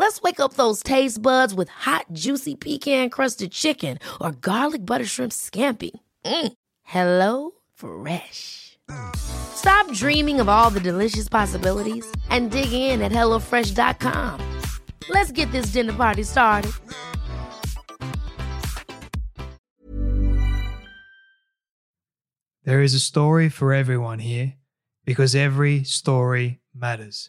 Let's wake up those taste buds with hot, juicy pecan crusted chicken or garlic butter shrimp scampi. Mm. Hello Fresh. Stop dreaming of all the delicious possibilities and dig in at HelloFresh.com. Let's get this dinner party started. There is a story for everyone here because every story matters.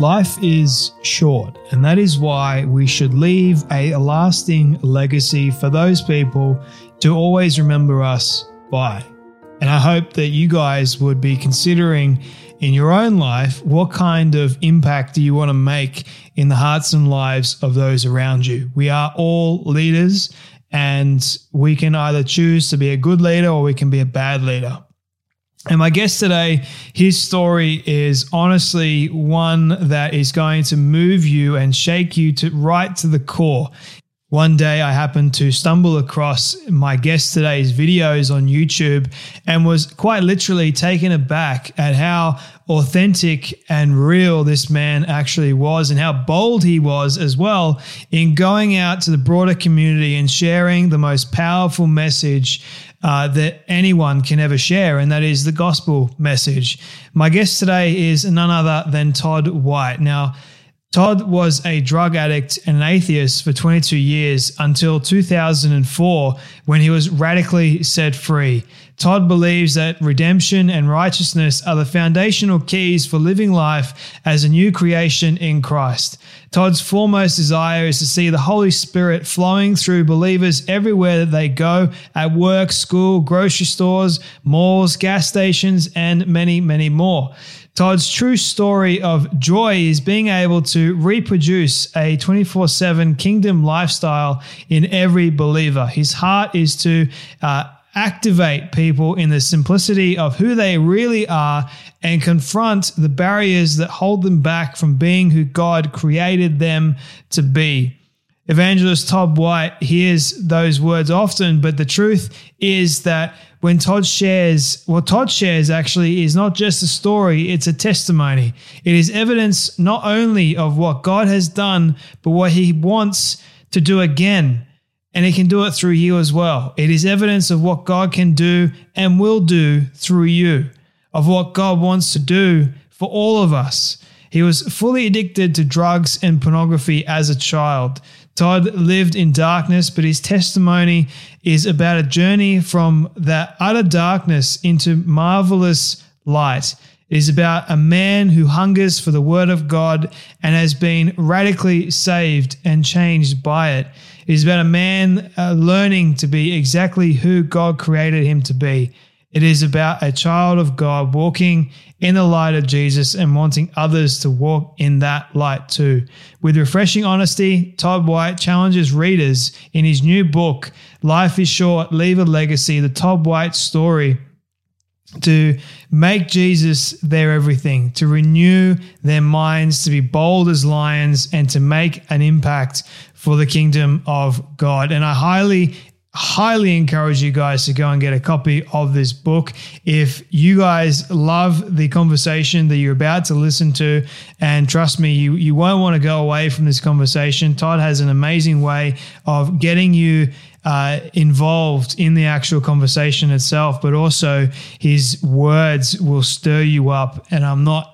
Life is short, and that is why we should leave a lasting legacy for those people to always remember us by. And I hope that you guys would be considering in your own life what kind of impact do you want to make in the hearts and lives of those around you. We are all leaders, and we can either choose to be a good leader or we can be a bad leader. And my guest today, his story is honestly one that is going to move you and shake you to right to the core. One day I happened to stumble across my guest today's videos on YouTube and was quite literally taken aback at how authentic and real this man actually was and how bold he was as well in going out to the broader community and sharing the most powerful message uh, that anyone can ever share, and that is the gospel message. My guest today is none other than Todd White. Now, Todd was a drug addict and an atheist for 22 years until 2004 when he was radically set free. Todd believes that redemption and righteousness are the foundational keys for living life as a new creation in Christ. Todd's foremost desire is to see the Holy Spirit flowing through believers everywhere that they go at work, school, grocery stores, malls, gas stations, and many, many more. Todd's true story of joy is being able to reproduce a 24 7 kingdom lifestyle in every believer. His heart is to uh, activate people in the simplicity of who they really are and confront the barriers that hold them back from being who God created them to be. Evangelist Todd White hears those words often, but the truth is that when Todd shares, what Todd shares actually is not just a story, it's a testimony. It is evidence not only of what God has done, but what he wants to do again. And he can do it through you as well. It is evidence of what God can do and will do through you, of what God wants to do for all of us. He was fully addicted to drugs and pornography as a child. Todd lived in darkness, but his testimony is about a journey from that utter darkness into marvelous light. It is about a man who hungers for the word of God and has been radically saved and changed by it. It is about a man uh, learning to be exactly who God created him to be. It is about a child of God walking in the light of Jesus and wanting others to walk in that light too. With refreshing honesty, Todd White challenges readers in his new book, Life is Short, Leave a Legacy, the Todd White story, to make Jesus their everything, to renew their minds, to be bold as lions, and to make an impact for the kingdom of God. And I highly highly encourage you guys to go and get a copy of this book. If you guys love the conversation that you're about to listen to, and trust me, you, you won't want to go away from this conversation. Todd has an amazing way of getting you uh, involved in the actual conversation itself, but also his words will stir you up. And I'm not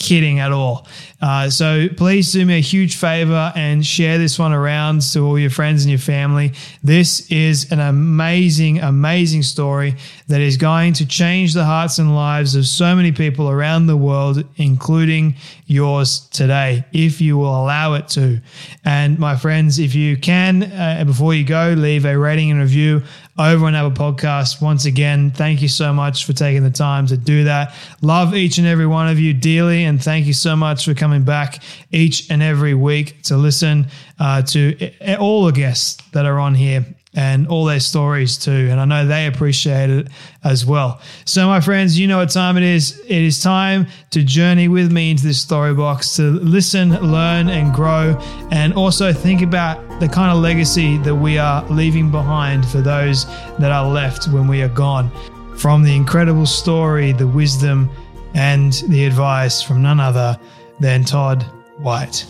kidding at all. Uh, so please do me a huge favor and share this one around to all your friends and your family. This is an amazing, amazing story that is going to change the hearts and lives of so many people around the world, including yours today, if you will allow it to. And my friends, if you can, uh, before you go, leave a rating and review over on Apple Podcast. Once again, thank you so much for taking the time to do that. Love each and every one of you dearly, and thank you so much for coming back each and every week to listen uh, to all the guests that are on here and all their stories too. And I know they appreciate it as well. So, my friends, you know what time it is. It is time to journey with me into this story box to listen, learn, and grow, and also think about the kind of legacy that we are leaving behind for those that are left when we are gone. From the incredible story, the wisdom, and the advice from none other than Todd White.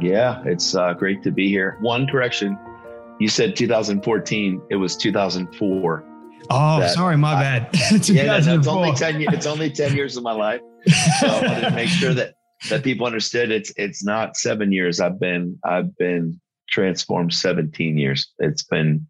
Yeah, it's uh, great to be here. One correction you said 2014. It was 2004. Oh, that, sorry, my I, bad. yeah, no, it's only 10 It's only 10 years of my life. So I wanted to make sure that that people understood it's it's not seven years. I've been I've been transformed 17 years. It's been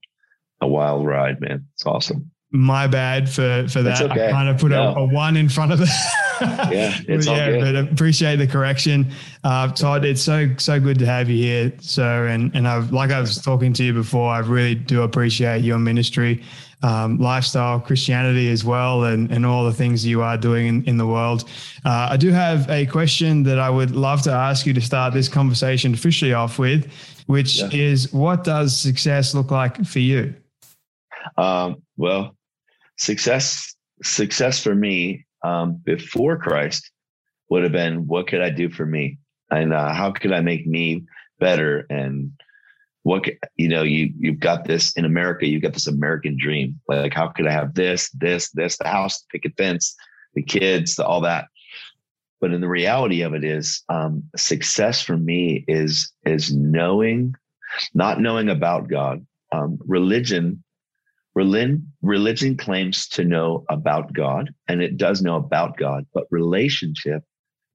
a wild ride, man. It's awesome. My bad for for that. Okay. I kind of put no. a, a, one in front of it. yeah, it's yeah, all good. but appreciate the correction, uh, Todd. It's so so good to have you here, sir. And and I've like I was talking to you before. I really do appreciate your ministry, um, lifestyle, Christianity as well, and and all the things you are doing in, in the world. Uh, I do have a question that I would love to ask you to start this conversation officially off with, which yeah. is, what does success look like for you? Um, well, success success for me um, before Christ would have been what could I do for me? And uh, how could I make me better? And what you know you you've got this in America you've got this American dream. Like how could I have this this this the house the picket fence the kids the, all that? But in the reality of it is um, success for me is is knowing not knowing about God. Um, religion Religion, claims to know about God, and it does know about God, but relationship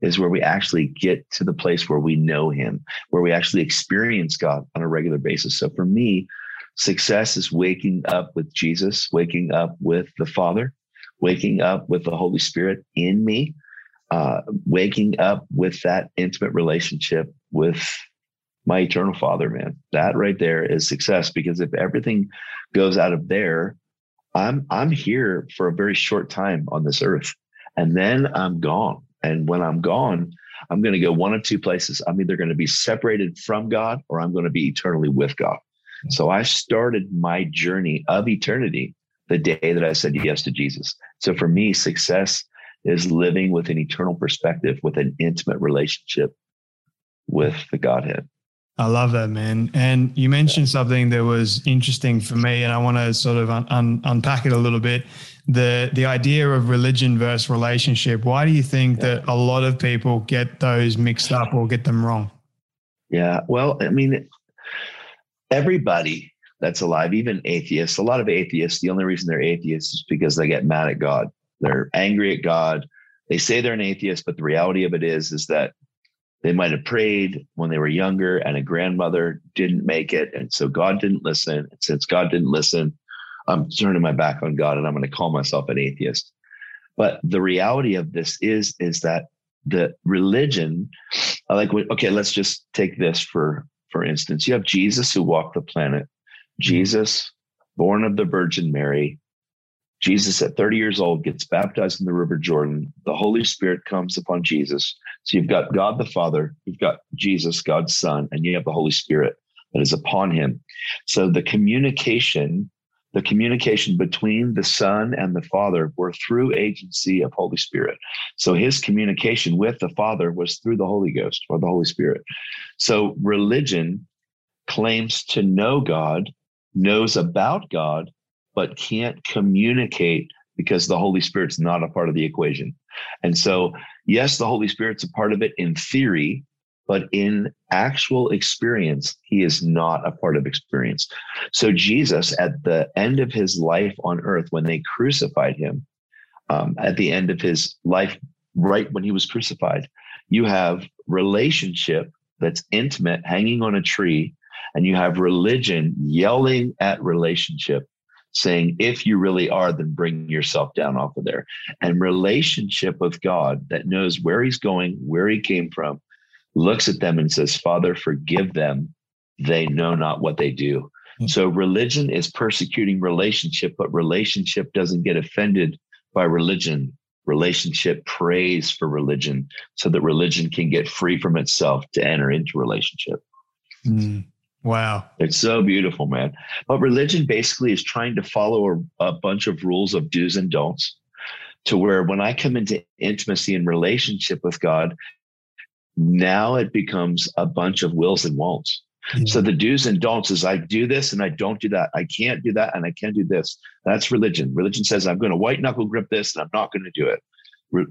is where we actually get to the place where we know Him, where we actually experience God on a regular basis. So for me, success is waking up with Jesus, waking up with the Father, waking up with the Holy Spirit in me, uh, waking up with that intimate relationship with my eternal father, man. That right there is success because if everything goes out of there, I'm I'm here for a very short time on this earth. And then I'm gone. And when I'm gone, I'm going to go one of two places. I'm either going to be separated from God or I'm going to be eternally with God. So I started my journey of eternity the day that I said yes to Jesus. So for me, success is living with an eternal perspective, with an intimate relationship with the Godhead. I love that, man. And you mentioned something that was interesting for me, and I want to sort of un- un- unpack it a little bit. The the idea of religion versus relationship. Why do you think that a lot of people get those mixed up or get them wrong? Yeah, well, I mean, everybody that's alive, even atheists, a lot of atheists, the only reason they're atheists is because they get mad at God. They're angry at God. They say they're an atheist, but the reality of it is, is that they might have prayed when they were younger and a grandmother didn't make it. And so God didn't listen. And since God didn't listen, I'm turning my back on God and I'm going to call myself an atheist. But the reality of this is, is that the religion, like, okay, let's just take this for, for instance. You have Jesus who walked the planet, mm-hmm. Jesus born of the Virgin Mary, Jesus, at 30 years old, gets baptized in the River Jordan. The Holy Spirit comes upon Jesus. So you've got God the Father, you've got Jesus, God's Son, and you have the Holy Spirit that is upon him. So the communication, the communication between the Son and the Father were through agency of Holy Spirit. So his communication with the Father was through the Holy Ghost or the Holy Spirit. So religion claims to know God, knows about God, but can't communicate because the Holy Spirit's not a part of the equation. And so, yes, the Holy Spirit's a part of it in theory, but in actual experience, he is not a part of experience. So, Jesus, at the end of his life on earth, when they crucified him, um, at the end of his life, right when he was crucified, you have relationship that's intimate hanging on a tree, and you have religion yelling at relationship saying, if you really are, then bring yourself down off of there. And relationship with God that knows where he's going, where he came from, looks at them and says, Father, forgive them. They know not what they do. Mm-hmm. So religion is persecuting relationship, but relationship doesn't get offended by religion. Relationship prays for religion so that religion can get free from itself to enter into relationship. Mm. Wow. It's so beautiful, man. But religion basically is trying to follow a, a, bunch of rules of do's and don'ts to where when I come into intimacy and relationship with God, now it becomes a bunch of wills and won'ts. Mm-hmm. So the do's and don'ts is I do this and I don't do that. I can't do that and I can do this. That's religion. Religion says I'm going to white knuckle grip this and I'm not going to do it. Re-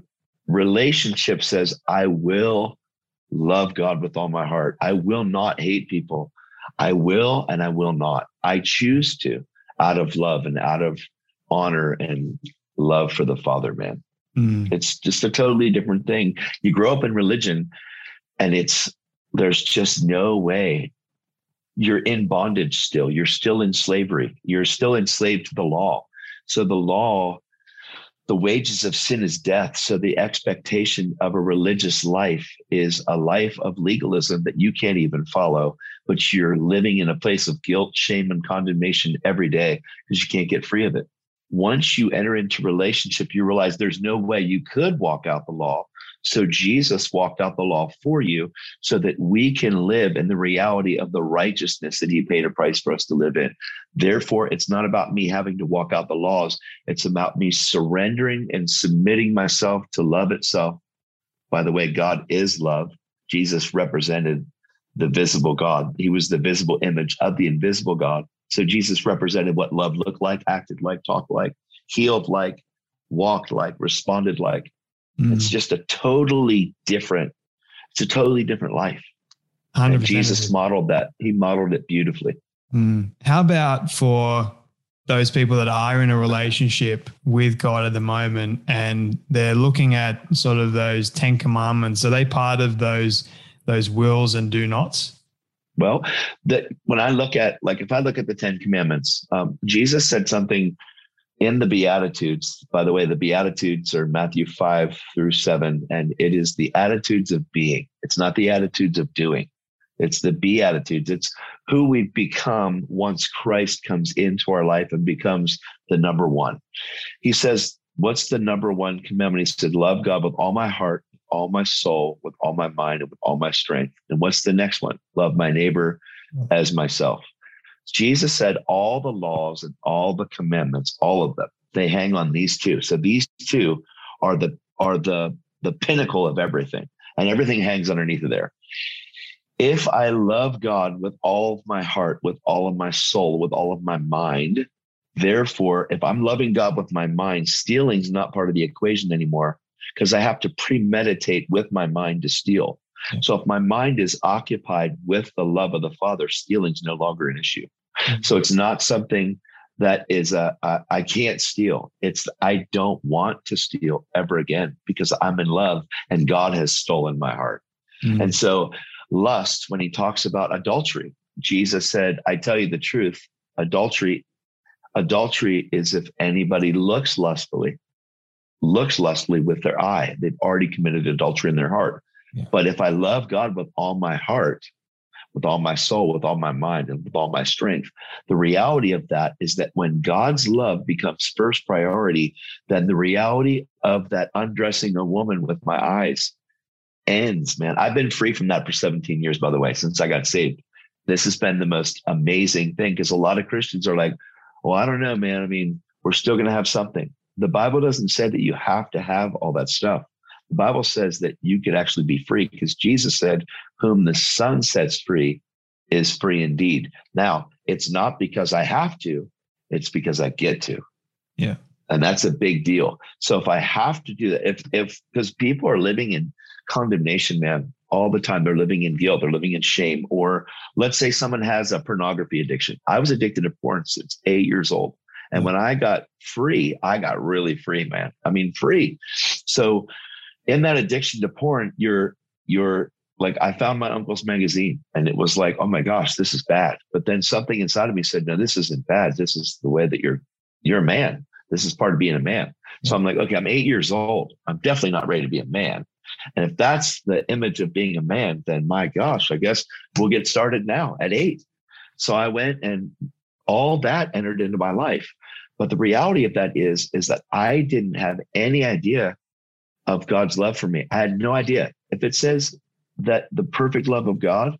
relationship says I will love God with all my heart. I will not hate people. I will and I will not. I choose to out of love and out of honor and love for the Father, man. Mm. It's just a totally different thing. You grow up in religion and it's there's just no way you're in bondage still you're still in slavery you're still enslaved to the law so the law the wages of sin is death. So the expectation of a religious life is a life of legalism that you can't even follow but you're living in a place of guilt shame and condemnation every day because you can't get free of it. Once you enter into relationship you realize there's no way you could walk out the law so Jesus walked out the law for you so that we can live in the reality of the righteousness that he paid a price for us to live in. Therefore, it's not about me having to walk out the laws. It's about me surrendering and submitting myself to love itself. By the way, God is love. Jesus represented the visible God. He was the visible image of the invisible God. So Jesus represented what love looked like, acted like, talked like, healed like, walked like, responded like. Mm. It's just a totally different, it's a totally different life. And Jesus modeled that. He modeled it beautifully. Mm. How about for those people that are in a relationship with God at the moment and they're looking at sort of those 10 commandments? Are they part of those those wills and do nots? Well, that when I look at like if I look at the Ten Commandments, um, Jesus said something in the Beatitudes, by the way, the Beatitudes are Matthew 5 through 7, and it is the attitudes of being. It's not the attitudes of doing. It's the Beatitudes. It's who we become once Christ comes into our life and becomes the number one. He says, What's the number one commandment? He said, Love God with all my heart, all my soul, with all my mind, and with all my strength. And what's the next one? Love my neighbor as myself. Jesus said all the laws and all the commandments, all of them, they hang on these two. So these two are the are the the pinnacle of everything, and everything hangs underneath of there. If I love God with all of my heart, with all of my soul, with all of my mind, therefore, if I'm loving God with my mind, stealing's not part of the equation anymore because I have to premeditate with my mind to steal. So if my mind is occupied with the love of the Father, stealing's no longer an issue. Mm-hmm. So it's not something that is a, a I can't steal. It's I don't want to steal ever again because I'm in love and God has stolen my heart. Mm-hmm. And so lust, when he talks about adultery, Jesus said, I tell you the truth, adultery, adultery is if anybody looks lustfully, looks lustfully with their eye, they've already committed adultery in their heart. Yeah. But if I love God with all my heart, with all my soul, with all my mind, and with all my strength. The reality of that is that when God's love becomes first priority, then the reality of that undressing a woman with my eyes ends, man. I've been free from that for 17 years, by the way, since I got saved. This has been the most amazing thing because a lot of Christians are like, well, I don't know, man. I mean, we're still going to have something. The Bible doesn't say that you have to have all that stuff. The Bible says that you could actually be free because Jesus said, Whom the Son sets free is free indeed. Now, it's not because I have to, it's because I get to. Yeah. And that's a big deal. So if I have to do that, if, if, because people are living in condemnation, man, all the time. They're living in guilt, they're living in shame. Or let's say someone has a pornography addiction. I was addicted to porn since eight years old. And mm. when I got free, I got really free, man. I mean, free. So in that addiction to porn, you're you're like I found my uncle's magazine and it was like, oh my gosh, this is bad. But then something inside of me said, no, this isn't bad. This is the way that you're you're a man. This is part of being a man. So I'm like, okay, I'm eight years old. I'm definitely not ready to be a man. And if that's the image of being a man, then my gosh, I guess we'll get started now at eight. So I went and all that entered into my life. But the reality of that is, is that I didn't have any idea of God's love for me. I had no idea. If it says that the perfect love of God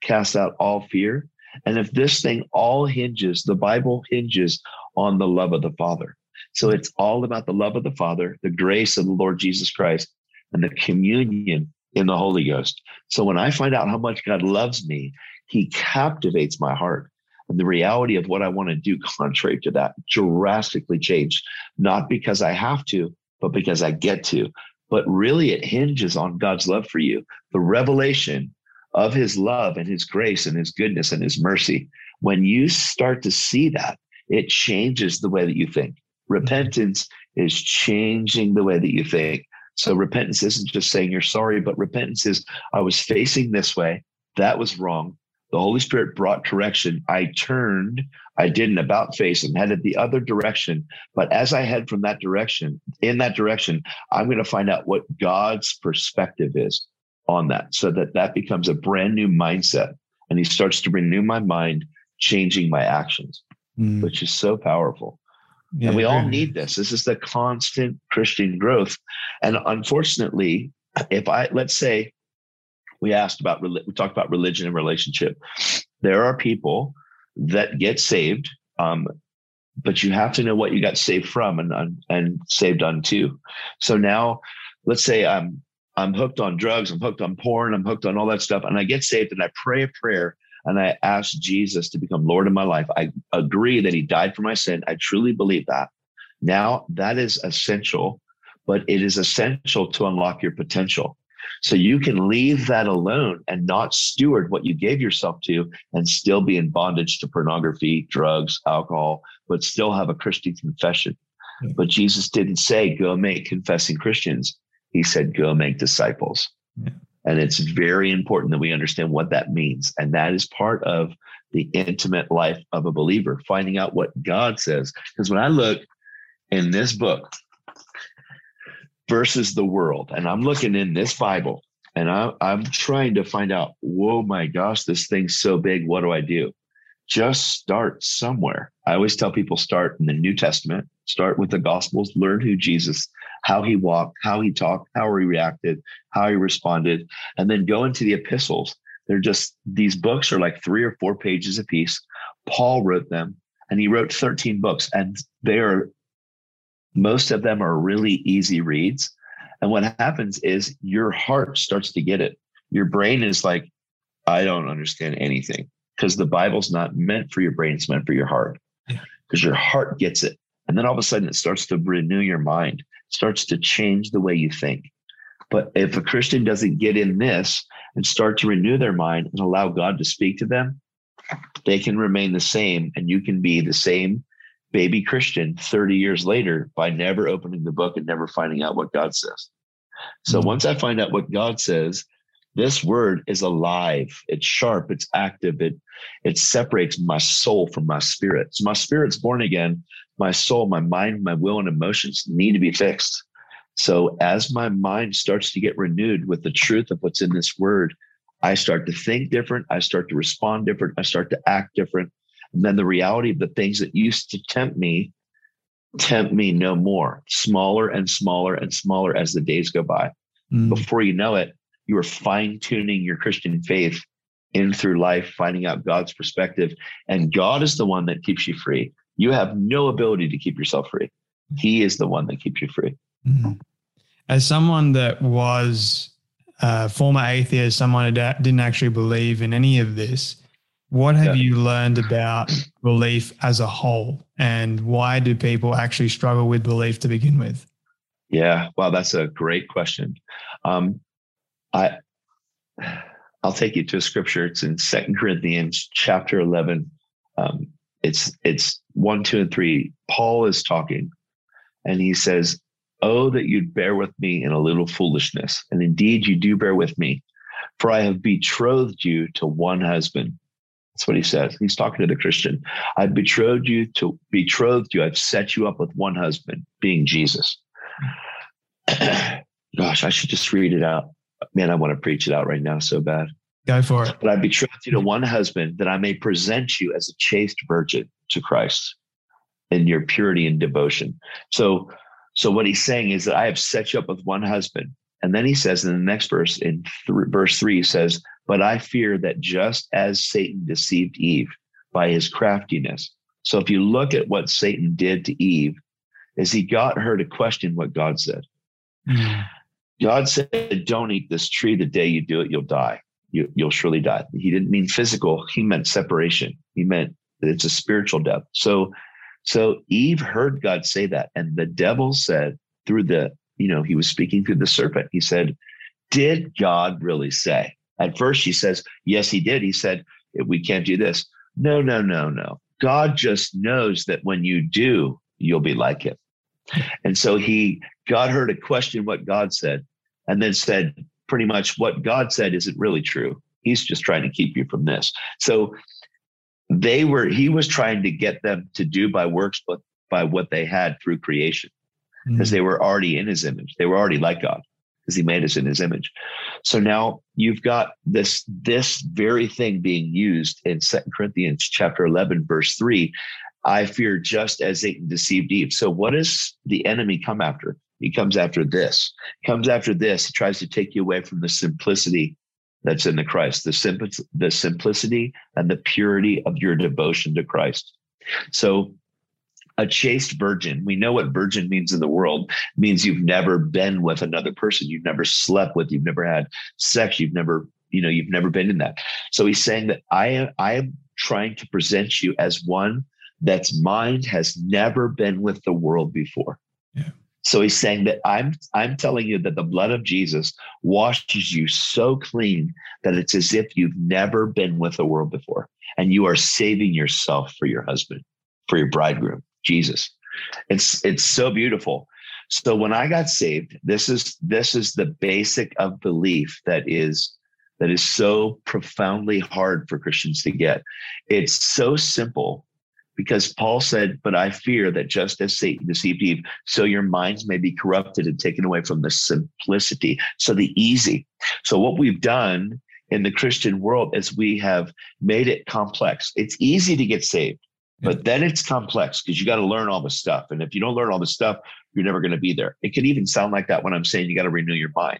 casts out all fear, and if this thing all hinges, the Bible hinges on the love of the Father. So it's all about the love of the Father, the grace of the Lord Jesus Christ, and the communion in the Holy Ghost. So when I find out how much God loves me, he captivates my heart. And the reality of what I want to do, contrary to that, drastically changed, not because I have to, but because I get to. But really, it hinges on God's love for you, the revelation of his love and his grace and his goodness and his mercy. When you start to see that, it changes the way that you think. Repentance is changing the way that you think. So repentance isn't just saying you're sorry, but repentance is I was facing this way. That was wrong. The Holy Spirit brought correction. I turned, I did an about face and headed the other direction. But as I head from that direction, in that direction, I'm going to find out what God's perspective is on that so that that becomes a brand new mindset. And He starts to renew my mind, changing my actions, mm. which is so powerful. Yeah, and we all need this. This is the constant Christian growth. And unfortunately, if I, let's say, we asked about, we talked about religion and relationship. There are people that get saved, um, but you have to know what you got saved from and, and saved unto. So now, let's say I'm, I'm hooked on drugs, I'm hooked on porn, I'm hooked on all that stuff, and I get saved and I pray a prayer and I ask Jesus to become Lord of my life. I agree that he died for my sin. I truly believe that. Now that is essential, but it is essential to unlock your potential. So you can leave that alone and not steward what you gave yourself to and still be in bondage to pornography, drugs, alcohol, but still have a Christian confession. Yeah. But Jesus didn't say, go make confessing Christians. He said, go make disciples. Yeah. And it's very important that we understand what that means. And that is part of the intimate life of a believer, finding out what God says. Because when I look in this book versus the world, and I'm looking in this Bible and I, I'm trying to find out, whoa, my gosh, this thing's so big. What do I do? Just start somewhere. I always tell people start in the New Testament, start with the Gospels, learn who Jesus how he walked, how he talked, how he reacted, how he responded, and then go into the epistles. They're just these books are like three or four pages a piece. Paul wrote them, and he wrote 13 books, and they are most of them are really easy reads. And what happens is your heart starts to get it. Your brain is like, I don't understand anything because the Bible's not meant for your brain, it's meant for your heart because your heart gets it. And then all of a sudden it starts to renew your mind starts to change the way you think. But if a Christian doesn't get in this and start to renew their mind and allow God to speak to them, they can remain the same and you can be the same baby Christian 30 years later by never opening the book and never finding out what God says. So mm-hmm. once I find out what God says, this word is alive, it's sharp, it's active, it it separates my soul from my spirit. So my spirit's born again, my soul, my mind, my will, and emotions need to be fixed. So as my mind starts to get renewed with the truth of what's in this word, I start to think different. I start to respond different. I start to act different. And then the reality of the things that used to tempt me tempt me no more, smaller and smaller and smaller as the days go by. Mm. Before you know it, you are fine tuning your Christian faith in through life, finding out God's perspective. And God is the one that keeps you free. You have no ability to keep yourself free. He is the one that keeps you free. Mm-hmm. As someone that was a former atheist, someone that didn't actually believe in any of this, what have yeah. you learned about belief as a whole? And why do people actually struggle with belief to begin with? Yeah, well, that's a great question. Um, I I'll take you to a scripture. It's in Second Corinthians chapter 11. Um, it's it's one, two, and three. Paul is talking, and he says, "Oh, that you'd bear with me in a little foolishness, and indeed you do bear with me, for I have betrothed you to one husband." That's what he says. He's talking to the Christian. I've betrothed you to betrothed you. I've set you up with one husband, being Jesus. Gosh, I should just read it out. Man, I want to preach it out right now so bad. Go for it. But I betrothed you to one husband that I may present you as a chaste virgin to Christ in your purity and devotion. So, so what he's saying is that I have set you up with one husband. And then he says in the next verse, in th- verse three, he says, but I fear that just as Satan deceived Eve by his craftiness. So if you look at what Satan did to Eve, is he got her to question what God said. Mm. God said, Don't eat this tree. The day you do it, you'll die. You, will surely die. He didn't mean physical, he meant separation. He meant it's a spiritual death. So so Eve heard God say that. And the devil said through the, you know, he was speaking through the serpent. He said, Did God really say? At first, she says, Yes, he did. He said, We can't do this. No, no, no, no. God just knows that when you do, you'll be like him. And so he got her to question what God said and then said, pretty much what God said isn't really true. He's just trying to keep you from this. So they were, he was trying to get them to do by works, but by what they had through creation because mm. they were already in his image. They were already like God he made us in his image. So now you've got this this very thing being used in Second Corinthians chapter 11 verse 3. I fear just as Satan deceived Eve. So what does the enemy come after? He comes after this. He comes after this. He tries to take you away from the simplicity that's in the Christ, the, simple, the simplicity and the purity of your devotion to Christ. So a chaste virgin. We know what virgin means in the world. It means you've never been with another person. You've never slept with, you've never had sex. You've never, you know, you've never been in that. So he's saying that I am, I am trying to present you as one that's mind has never been with the world before. Yeah. So he's saying that I'm I'm telling you that the blood of Jesus washes you so clean that it's as if you've never been with the world before and you are saving yourself for your husband, for your bridegroom. Jesus. It's it's so beautiful. So when I got saved, this is this is the basic of belief that is that is so profoundly hard for Christians to get. It's so simple because Paul said, But I fear that just as Satan deceived Eve, so your minds may be corrupted and taken away from the simplicity. So the easy. So what we've done in the Christian world is we have made it complex. It's easy to get saved. But then it's complex because you got to learn all the stuff. And if you don't learn all the stuff, you're never going to be there. It could even sound like that when I'm saying you got to renew your mind.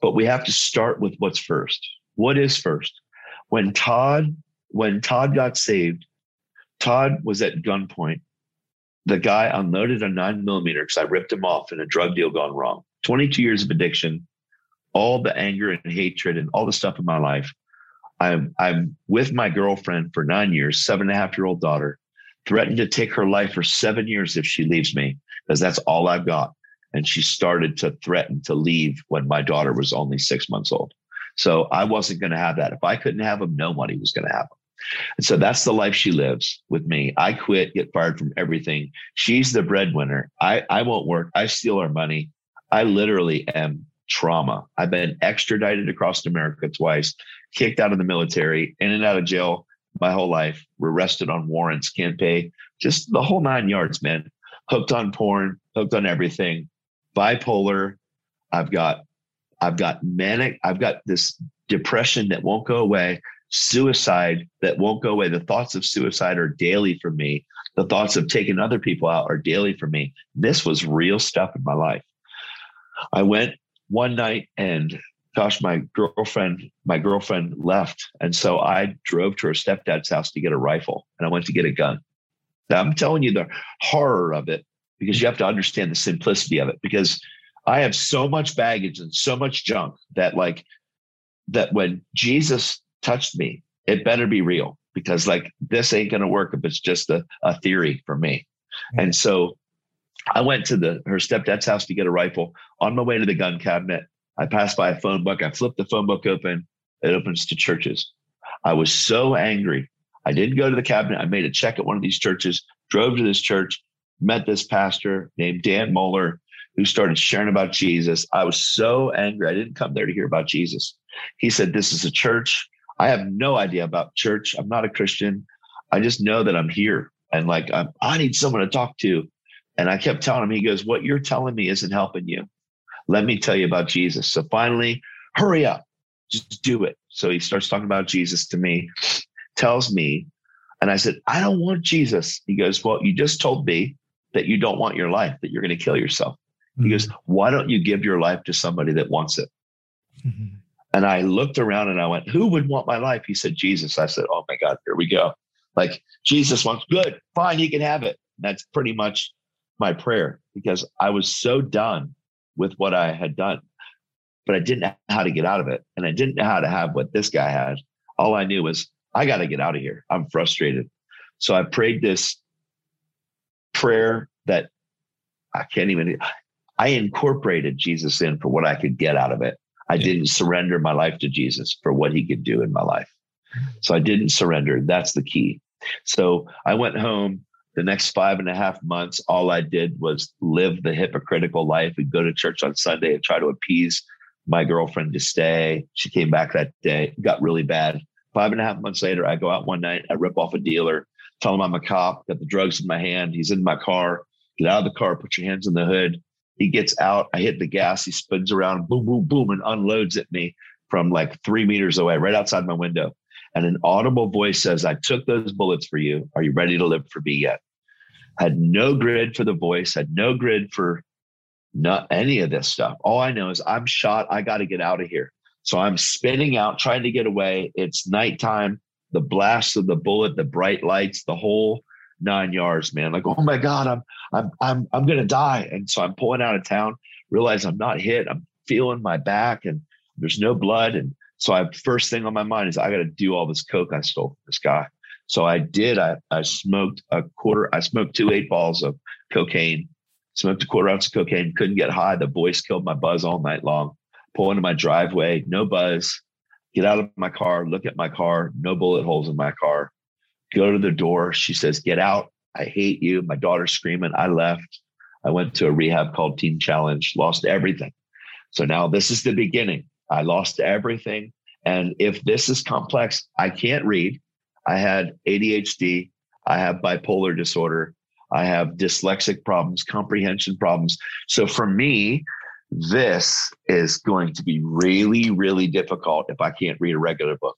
But we have to start with what's first. What is first? When Todd, when Todd got saved, Todd was at gunpoint. The guy unloaded a nine millimeter because I ripped him off in a drug deal gone wrong. 22 years of addiction, all the anger and hatred and all the stuff in my life. I'm I'm with my girlfriend for nine years, seven and a half year old daughter threatened to take her life for seven years if she leaves me, because that's all I've got. And she started to threaten to leave when my daughter was only six months old. So I wasn't going to have that. If I couldn't have him, nobody was going to have him. And so that's the life she lives with me. I quit, get fired from everything. She's the breadwinner. I, I won't work. I steal her money. I literally am trauma. I've been extradited across America twice, kicked out of the military, in and out of jail my whole life. We're arrested on warrants, can't pay, just the whole nine yards, man. Hooked on porn, hooked on everything, bipolar. I've got, I've got manic. I've got this depression that won't go away, suicide that won't go away. The thoughts of suicide are daily for me. The thoughts of taking other people out are daily for me. This was real stuff in my life. I went one night and gosh, my girlfriend, my girlfriend left. And so I drove to her stepdad's house to get a rifle and I went to get a gun. Now, I'm telling you the horror of it because you have to understand the simplicity of it because I have so much baggage and so much junk that like that when Jesus touched me, it better be real because like this ain't gonna work if it's just a, a theory for me. Mm-hmm. And so I went to the her stepdad's house to get a rifle. On my way to the gun cabinet, I passed by a phone book. I flipped the phone book open it opens to churches. I was so angry. I didn't go to the cabinet. I made a check at one of these churches, drove to this church, met this pastor named Dan Moeller, who started sharing about Jesus. I was so angry. I didn't come there to hear about Jesus. He said, This is a church. I have no idea about church. I'm not a Christian. I just know that I'm here and like I'm, I need someone to talk to. And I kept telling him, he goes, What you're telling me isn't helping you. Let me tell you about Jesus. So finally, hurry up, just do it. So he starts talking about Jesus to me, tells me, and I said, I don't want Jesus. He goes, Well, you just told me that you don't want your life, that you're going to kill yourself. Mm-hmm. He goes, Why don't you give your life to somebody that wants it? Mm-hmm. And I looked around and I went, Who would want my life? He said, Jesus. I said, Oh my God, here we go. Like Jesus wants, good, fine, he can have it. That's pretty much my prayer because I was so done with what I had done, but I didn't know how to get out of it. And I didn't know how to have what this guy had. All I knew was, I got to get out of here. I'm frustrated. So I prayed this prayer that I can't even, I incorporated Jesus in for what I could get out of it. I yeah. didn't surrender my life to Jesus for what he could do in my life. So I didn't surrender. That's the key. So I went home the next five and a half months. All I did was live the hypocritical life and go to church on Sunday and try to appease my girlfriend to stay. She came back that day, got really bad. Five and a half months later, I go out one night, I rip off a dealer, tell him I'm a cop, got the drugs in my hand. He's in my car. Get out of the car, put your hands in the hood. He gets out. I hit the gas. He spins around, boom, boom, boom, and unloads at me from like three meters away, right outside my window. And an audible voice says, I took those bullets for you. Are you ready to live for me yet? Had no grid for the voice, had no grid for not any of this stuff. All I know is I'm shot. I got to get out of here. So I'm spinning out, trying to get away. It's nighttime, the blast of the bullet, the bright lights, the whole nine yards, man. Like, oh my God, I'm I'm I'm I'm gonna die. And so I'm pulling out of town, realize I'm not hit. I'm feeling my back and there's no blood. And so I first thing on my mind is I got to do all this coke I stole from this guy. So I did. I, I smoked a quarter. I smoked two eight balls of cocaine. Smoked a quarter ounce of cocaine. Couldn't get high. The voice killed my buzz all night long. Pull into my driveway. No buzz. Get out of my car. Look at my car. No bullet holes in my car. Go to the door. She says, "Get out. I hate you." My daughter's screaming. I left. I went to a rehab called Teen Challenge. Lost everything. So now this is the beginning. I lost everything. And if this is complex, I can't read. I had ADHD. I have bipolar disorder. I have dyslexic problems, comprehension problems. So for me, this is going to be really, really difficult if I can't read a regular book.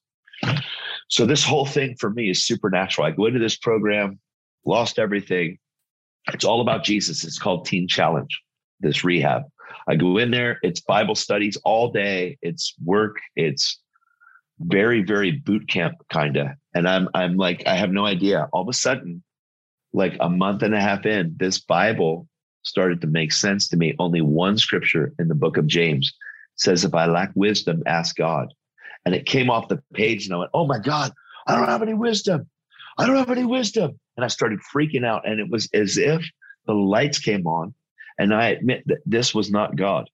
So this whole thing for me is supernatural. I go into this program, lost everything. It's all about Jesus. It's called Teen Challenge, this rehab. I go in there, it's Bible studies all day, it's work, it's very, very boot camp kind of. And I'm I'm like, I have no idea. All of a sudden, like a month and a half in, this Bible started to make sense to me. Only one scripture in the book of James says, if I lack wisdom, ask God. And it came off the page, and I went, Oh my God, I don't have any wisdom. I don't have any wisdom. And I started freaking out. And it was as if the lights came on and I admit that this was not God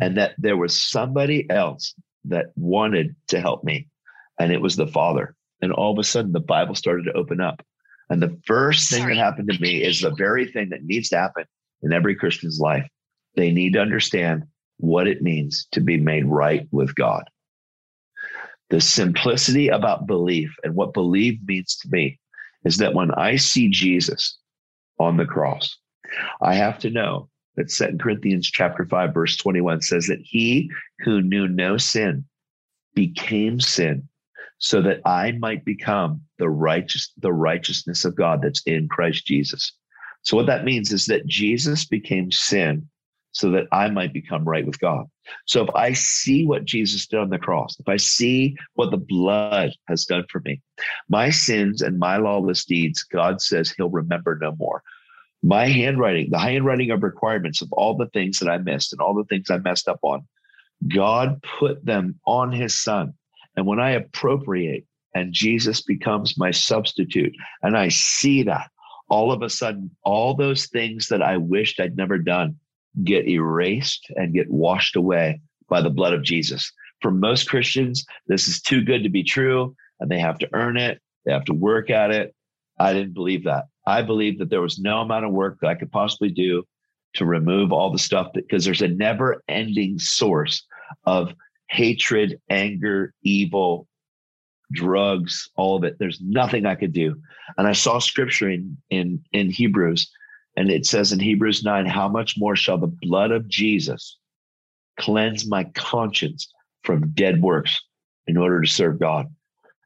and that there was somebody else that wanted to help me. And it was the Father. And all of a sudden, the Bible started to open up. And the first thing Sorry. that happened to me is the very thing that needs to happen in every Christian's life. They need to understand what it means to be made right with God. The simplicity about belief and what believe means to me is that when I see Jesus on the cross, I have to know that Second Corinthians chapter 5, verse 21 says that he who knew no sin became sin so that I might become the righteous, the righteousness of God that's in Christ Jesus. So what that means is that Jesus became sin so that I might become right with God. So if I see what Jesus did on the cross, if I see what the blood has done for me, my sins and my lawless deeds, God says he'll remember no more my handwriting, the handwriting of requirements of all the things that I missed and all the things I messed up on, God put them on his son. And when I appropriate and Jesus becomes my substitute, and I see that, all of a sudden, all those things that I wished I'd never done get erased and get washed away by the blood of Jesus. For most Christians, this is too good to be true and they have to earn it, they have to work at it. I didn't believe that. I believe that there was no amount of work that I could possibly do to remove all the stuff because there's a never ending source of hatred, anger, evil, drugs, all of it. There's nothing I could do. And I saw scripture in in in Hebrews, and it says in Hebrews 9, how much more shall the blood of Jesus cleanse my conscience from dead works in order to serve God?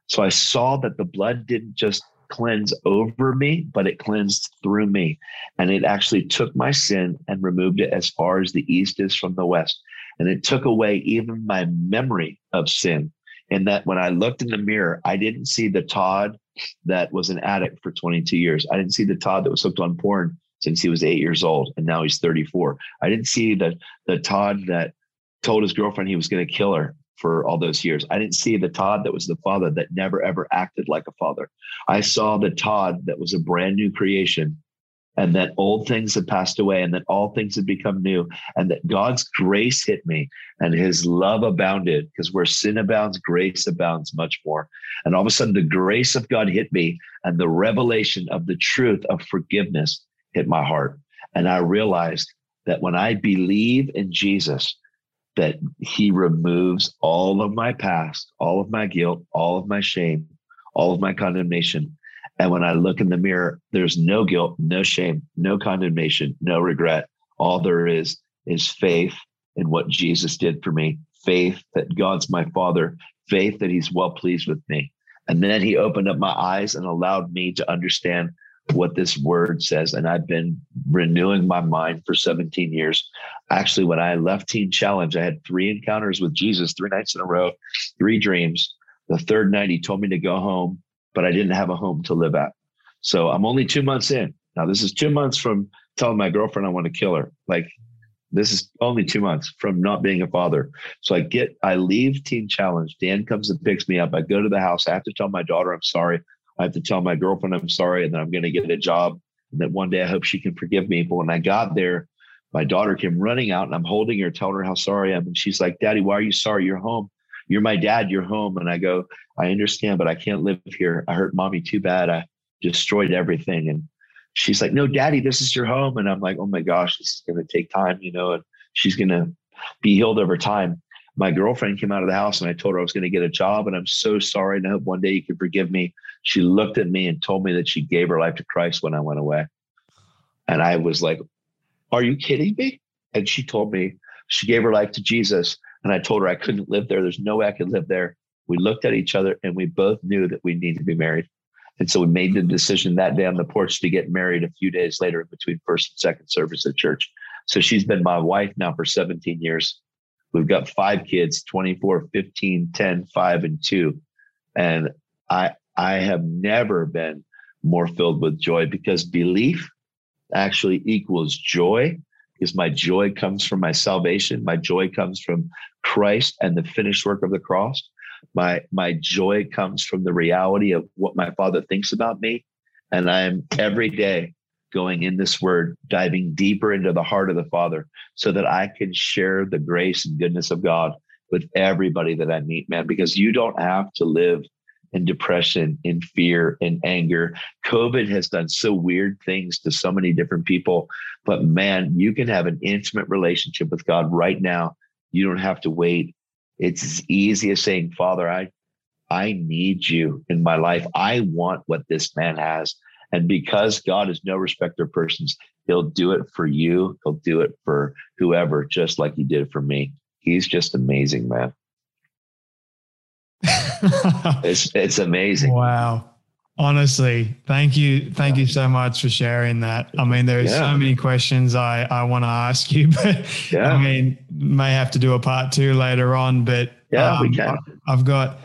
So I saw that the blood didn't just cleanse over me, but it cleansed through me. And it actually took my sin and removed it as far as the east is from the west. And it took away even my memory of sin. In that when I looked in the mirror, I didn't see the Todd that was an addict for 22 years. I didn't see the Todd that was hooked on porn since he was eight years old and now he's 34. I didn't see the the Todd that told his girlfriend he was going to kill her for all those years. I didn't see the Todd that was the father that never ever acted like a father. I saw the Todd that was a brand new creation and that old things had passed away and that all things had become new and that God's grace hit me and his love abounded because where sin abounds, grace abounds much more. And all of a sudden, the grace of God hit me and the revelation of the truth of forgiveness hit my heart. And I realized that when I believe in Jesus, that he removes all of my past, all of my guilt, all of my shame, all of my condemnation. And when I look in the mirror, there's no guilt, no shame, no condemnation, no regret. All there is is faith in what Jesus did for me, faith that God's my father, faith that he's well pleased with me. And then he opened up my eyes and allowed me to understand what this word says. And I've been renewing my mind for 17 years. Actually, when I left Teen Challenge, I had three encounters with Jesus, three nights in a row, three dreams. The third night, he told me to go home, but I didn't have a home to live at. So I'm only two months in. Now, this is two months from telling my girlfriend I want to kill her. Like, this is only two months from not being a father. So I get, I leave Teen Challenge. Dan comes and picks me up. I go to the house. I have to tell my daughter I'm sorry. I have to tell my girlfriend I'm sorry and that I'm going to get a job and that one day I hope she can forgive me. But when I got there, my daughter came running out and I'm holding her, telling her how sorry I am. And she's like, Daddy, why are you sorry? You're home. You're my dad. You're home. And I go, I understand, but I can't live here. I hurt mommy too bad. I destroyed everything. And she's like, No, daddy, this is your home. And I'm like, Oh my gosh, this is going to take time, you know, and she's going to be healed over time my girlfriend came out of the house and I told her I was going to get a job and I'm so sorry and I hope one day you can forgive me. She looked at me and told me that she gave her life to Christ when I went away. And I was like, Are you kidding me? And she told me she gave her life to Jesus. And I told her I couldn't live there. There's no way I could live there. We looked at each other and we both knew that we needed to be married. And so we made the decision that day on the porch to get married a few days later between first and second service at church. So she's been my wife now for 17 years. We've got five kids 24, 15, 10, 5, and 2. And I, I have never been more filled with joy because belief actually equals joy because my joy comes from my salvation. My joy comes from Christ and the finished work of the cross. My, my joy comes from the reality of what my father thinks about me. And I'm every day going in this word, diving deeper into the heart of the Father so that I can share the grace and goodness of God with everybody that I meet, man, because you don't have to live in depression, in fear, and anger. COVID has done so weird things to so many different people. But man, you can have an intimate relationship with God right now. You don't have to wait. It's as easy as saying, Father, I I need you in my life. I want what this man has. And because God is no respecter of persons, he'll do it for you. He'll do it for whoever, just like he did for me. He's just amazing, man. it's it's amazing. Wow. Honestly, thank you. Thank you so much for sharing that. I mean, there's yeah. so many questions I, I want to ask you, but yeah. I mean, may have to do a part two later on, but yeah, um, we can. I've got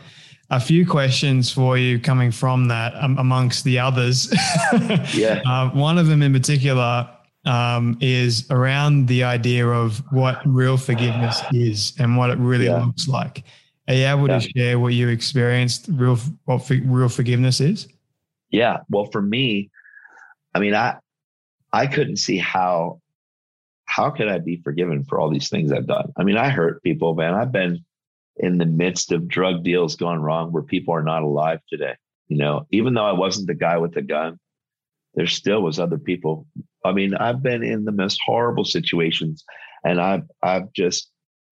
a few questions for you coming from that um, amongst the others. yeah. Uh, one of them in particular um, is around the idea of what real forgiveness is and what it really yeah. looks like. Are you able yeah. to share what you experienced, real what real forgiveness is? Yeah. Well, for me, I mean, I I couldn't see how how could I be forgiven for all these things I've done. I mean, I hurt people, man. I've been in the midst of drug deals gone wrong where people are not alive today. You know, even though I wasn't the guy with the gun, there still was other people. I mean, I've been in the most horrible situations and I've I've just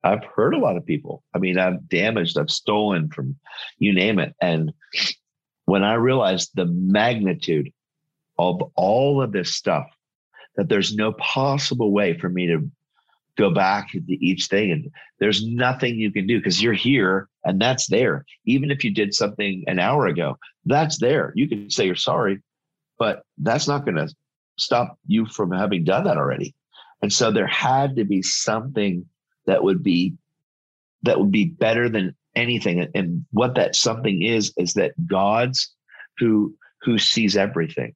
I've hurt a lot of people. I mean, I've damaged, I've stolen from you name it. And when I realized the magnitude of all of this stuff, that there's no possible way for me to go back to each thing and there's nothing you can do because you're here and that's there even if you did something an hour ago that's there you can say you're sorry but that's not going to stop you from having done that already and so there had to be something that would be that would be better than anything and what that something is is that god's who who sees everything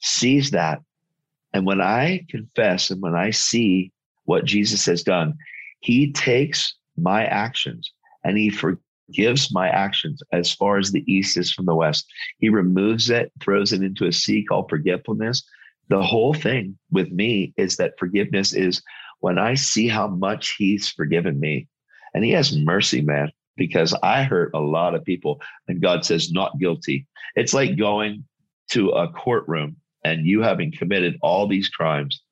sees that and when i confess and when i see what Jesus has done. He takes my actions and he forgives my actions as far as the east is from the west. He removes it, throws it into a sea called forgetfulness. The whole thing with me is that forgiveness is when I see how much he's forgiven me. And he has mercy, man, because I hurt a lot of people and God says, not guilty. It's like going to a courtroom and you having committed all these crimes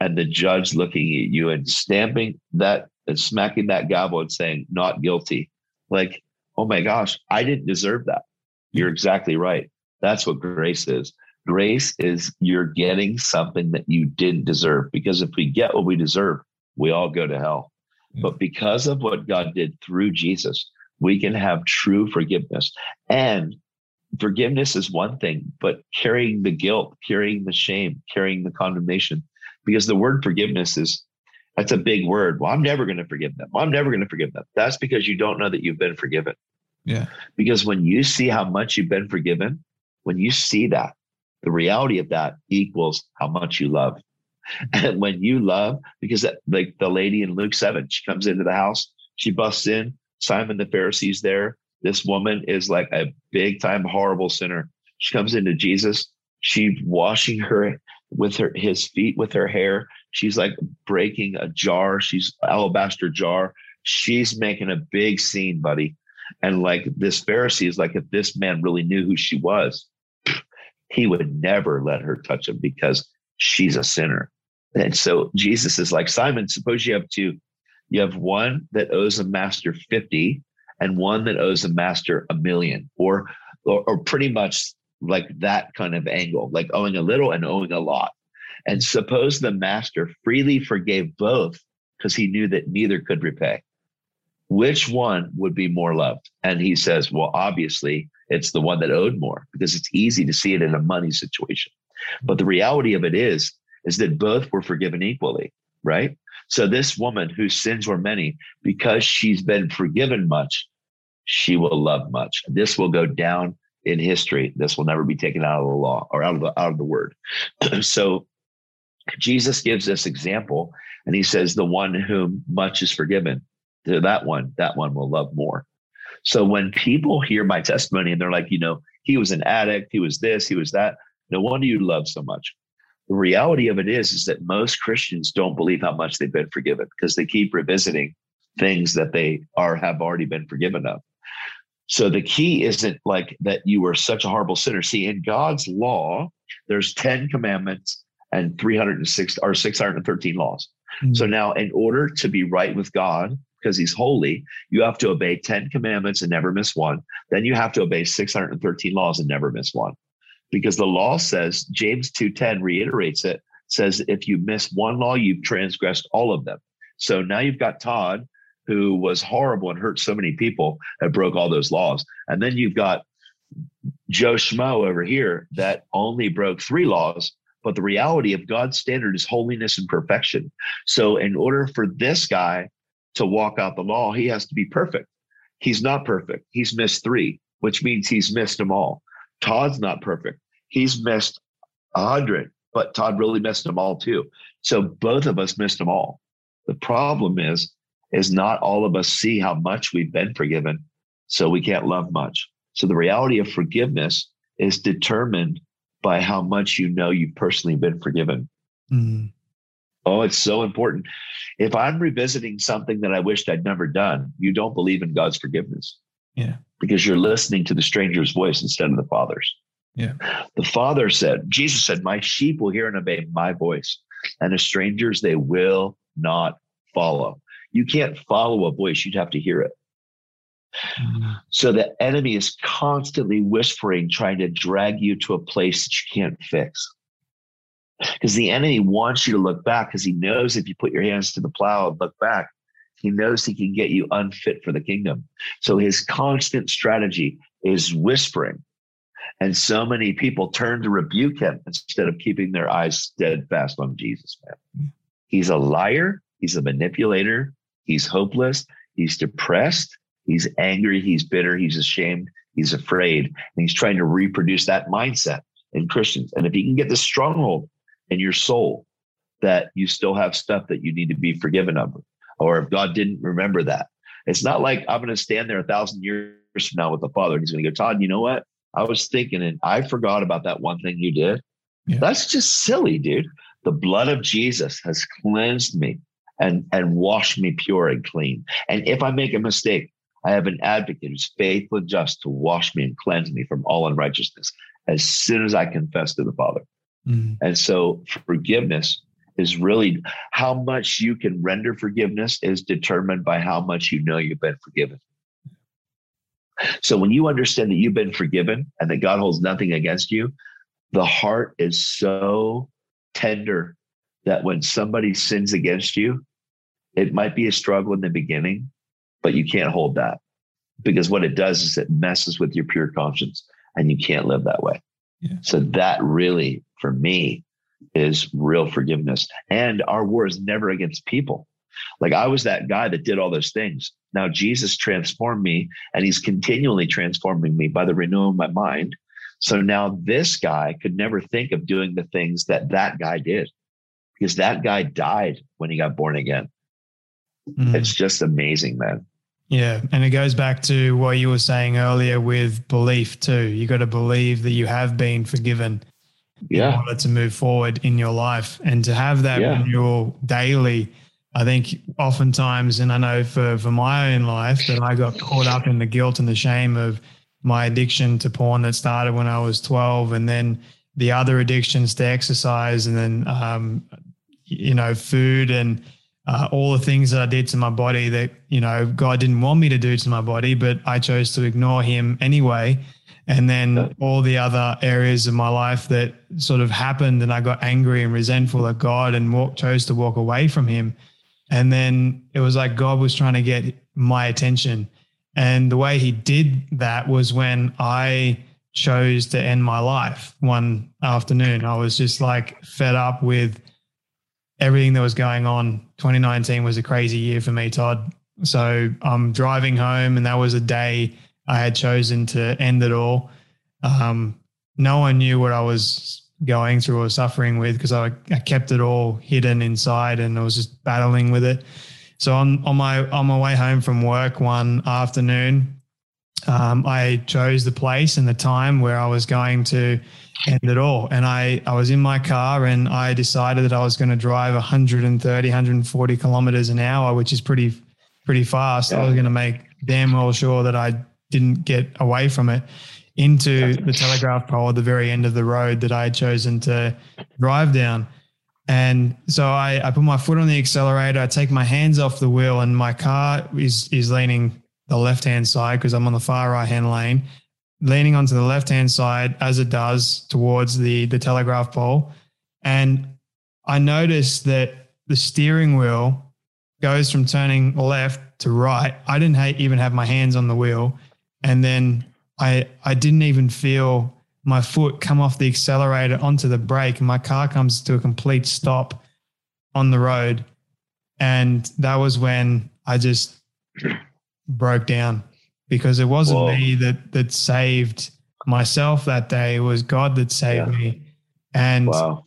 and the judge looking at you and stamping that and smacking that gavel and saying, not guilty. Like, oh my gosh, I didn't deserve that. You're exactly right. That's what grace is. Grace is you're getting something that you didn't deserve. Because if we get what we deserve, we all go to hell. Mm. But because of what God did through Jesus, we can have true forgiveness. And forgiveness is one thing, but carrying the guilt, carrying the shame, carrying the condemnation, because the word forgiveness is that's a big word. Well, I'm never going to forgive them. Well, I'm never going to forgive them. That's because you don't know that you've been forgiven. Yeah. Because when you see how much you've been forgiven, when you see that, the reality of that equals how much you love. And when you love, because that, like the lady in Luke 7, she comes into the house, she busts in, Simon the Pharisee's there. This woman is like a big time horrible sinner. She comes into Jesus. She's washing her with her his feet with her hair. She's like breaking a jar. She's alabaster jar. She's making a big scene, buddy. And like this Pharisee is like, if this man really knew who she was, he would never let her touch him because she's a sinner. And so Jesus is like, Simon, suppose you have two. You have one that owes a master 50 and one that owes a master a million, or, or, or pretty much like that kind of angle, like owing a little and owing a lot. And suppose the master freely forgave both because he knew that neither could repay. Which one would be more loved? And he says, well, obviously, it's the one that owed more because it's easy to see it in a money situation. But the reality of it is, is that both were forgiven equally, right? So this woman whose sins were many, because she's been forgiven much, she will love much. This will go down in history. This will never be taken out of the law or out of the out of the word. so Jesus gives this example and he says, the one whom much is forgiven, to that one, that one will love more. So when people hear my testimony and they're like, you know, he was an addict, he was this, he was that, no wonder you love so much. The reality of it is, is that most Christians don't believe how much they've been forgiven because they keep revisiting things that they are have already been forgiven of. So the key isn't like that you were such a horrible sinner. See, in God's law, there's 10 commandments and 306 or 613 laws. Mm-hmm. So now in order to be right with God, because he's holy, you have to obey 10 commandments and never miss one. Then you have to obey 613 laws and never miss one. Because the law says, James 2:10 reiterates it, says if you miss one law, you've transgressed all of them. So now you've got Todd who was horrible and hurt so many people that broke all those laws. And then you've got Joe Schmo over here that only broke three laws. But the reality of God's standard is holiness and perfection. So, in order for this guy to walk out the law, he has to be perfect. He's not perfect. He's missed three, which means he's missed them all. Todd's not perfect. He's missed a hundred, but Todd really missed them all too. So both of us missed them all. The problem is is not all of us see how much we've been forgiven, so we can't love much. So the reality of forgiveness is determined by how much you know you've personally been forgiven. Mm. Oh, it's so important. If I'm revisiting something that I wished I'd never done, you don't believe in God's forgiveness. Yeah. Because you're listening to the stranger's voice instead of the Father's. Yeah. The Father said, Jesus said, My sheep will hear and obey my voice, and the strangers they will not follow. You can't follow a voice, you'd have to hear it. Mm-hmm. So the enemy is constantly whispering, trying to drag you to a place that you can't fix. Because the enemy wants you to look back because he knows if you put your hands to the plow and look back, he knows he can get you unfit for the kingdom. So his constant strategy is whispering. And so many people turn to rebuke him instead of keeping their eyes steadfast on Jesus, man. He's a liar. He's a manipulator. He's hopeless. He's depressed. He's angry. He's bitter. He's ashamed. He's afraid. And he's trying to reproduce that mindset in Christians. And if he can get this stronghold in your soul that you still have stuff that you need to be forgiven of, or if God didn't remember that, it's not like I'm going to stand there a thousand years from now with the Father and he's going to go, Todd, you know what? I was thinking and I forgot about that one thing you did. Yeah. That's just silly, dude. The blood of Jesus has cleansed me and, and washed me pure and clean. And if I make a mistake, I have an advocate who's faithful and just to wash me and cleanse me from all unrighteousness as soon as I confess to the Father. Mm-hmm. And so forgiveness is really how much you can render forgiveness is determined by how much you know you've been forgiven. So when you understand that you've been forgiven and that God holds nothing against you, the heart is so tender that when somebody sins against you, it might be a struggle in the beginning, but you can't hold that because what it does is it messes with your pure conscience and you can't live that way. Yeah. So that really, for me, is real forgiveness. And our war is never against people. Like I was that guy that did all those things. Now Jesus transformed me and he's continually transforming me by the renewal of my mind. So now this guy could never think of doing the things that that guy did because that guy died when he got born again. Mm. It's just amazing, man. Yeah. And it goes back to what you were saying earlier with belief too. You got to believe that you have been forgiven yeah. in order to move forward in your life and to have that yeah. renewal daily. I think oftentimes, and I know for, for my own life, that I got caught up in the guilt and the shame of my addiction to porn that started when I was 12, and then the other addictions to exercise, and then, um, you know, food and uh, all the things that I did to my body that, you know, God didn't want me to do to my body, but I chose to ignore him anyway. And then yeah. all the other areas of my life that sort of happened and I got angry and resentful at God and walk, chose to walk away from him. And then it was like God was trying to get my attention. And the way he did that was when I chose to end my life one afternoon. I was just like fed up with everything that was going on. 2019 was a crazy year for me, Todd. So I'm driving home, and that was a day I had chosen to end it all. Um, no one knew what I was going through or suffering with because I, I kept it all hidden inside, and I was just battling with it. So on on my on my way home from work one afternoon, um, I chose the place and the time where I was going to end it all. And I, I was in my car and I decided that I was going to drive 130, 140 kilometers an hour, which is pretty, pretty fast. Yeah. I was going to make damn well sure that I didn't get away from it into the telegraph pole at the very end of the road that I had chosen to drive down. And so I, I put my foot on the accelerator, I take my hands off the wheel, and my car is is leaning the left hand side because I'm on the far right hand lane, leaning onto the left hand side as it does towards the the telegraph pole, and I noticed that the steering wheel goes from turning left to right. I didn't ha- even have my hands on the wheel, and then I I didn't even feel my foot come off the accelerator onto the brake, and my car comes to a complete stop on the road, and that was when I just broke down because it wasn't Whoa. me that that saved myself that day. It was God that saved yeah. me. And wow.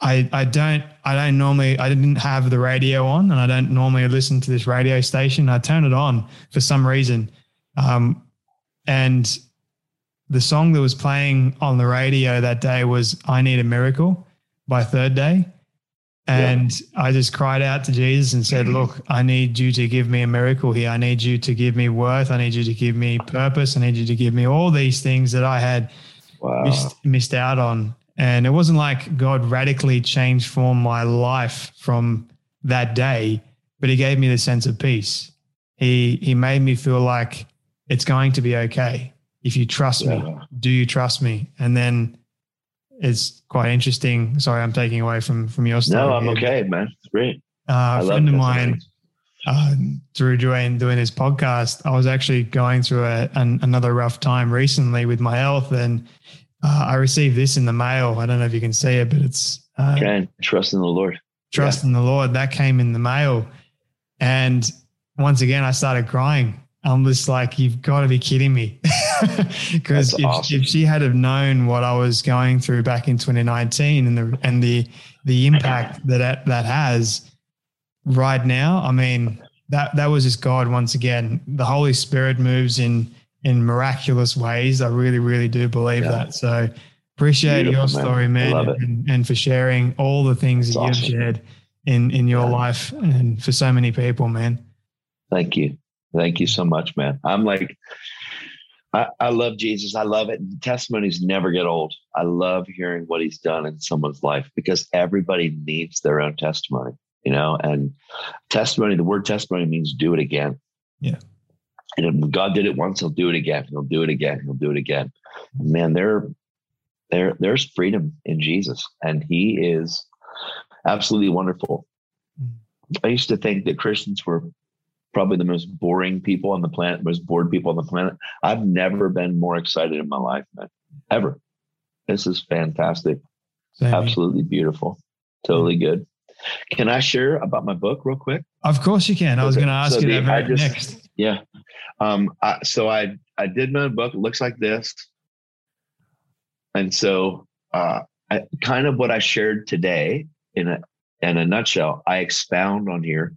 I I don't I don't normally I didn't have the radio on and I don't normally listen to this radio station. I turn it on for some reason. Um, and the song that was playing on the radio that day was I Need a Miracle by Third Day. And yeah. I just cried out to Jesus and said, Look, I need you to give me a miracle here. I need you to give me worth. I need you to give me purpose. I need you to give me all these things that I had wow. missed, missed out on. And it wasn't like God radically changed for my life from that day, but He gave me the sense of peace. He He made me feel like it's going to be okay if you trust yeah. me. Do you trust me? And then it's quite interesting. Sorry, I'm taking away from from your story. No, I'm here. okay, man. It's great. Uh, a friend of mine, uh, through doing doing this podcast, I was actually going through a, an, another rough time recently with my health, and uh, I received this in the mail. I don't know if you can see it, but it's uh, can trust in the Lord. Trust yeah. in the Lord. That came in the mail, and once again, I started crying. I'm just like, you've got to be kidding me. Because if, awesome. if, she had have known what I was going through back in 2019 and the and the the impact that that has right now, I mean, that that was just God once again. The Holy Spirit moves in in miraculous ways. I really, really do believe yeah. that. So appreciate Beautiful, your story, man, man and, and, for sharing all the things That's that awesome. you've shared in in your yeah. life and for so many people, man. Thank you. Thank you so much, man. I'm like, I, I love Jesus. I love it. Testimonies never get old. I love hearing what he's done in someone's life because everybody needs their own testimony, you know, and testimony, the word testimony means do it again. Yeah. And if God did it once, he'll do it again. He'll do it again. He'll do it again. Man, there, there, there's freedom in Jesus, and He is absolutely wonderful. Mm. I used to think that Christians were probably the most boring people on the planet, most bored people on the planet. I've never been more excited in my life, man, ever. This is fantastic. Same. Absolutely beautiful. Totally good. Can I share about my book real quick? Of course you can. I was going to ask so you the, that just, next. Yeah. Um, I, so I, I did my book. It looks like this. And so, uh, I, kind of what I shared today in a, in a nutshell, I expound on here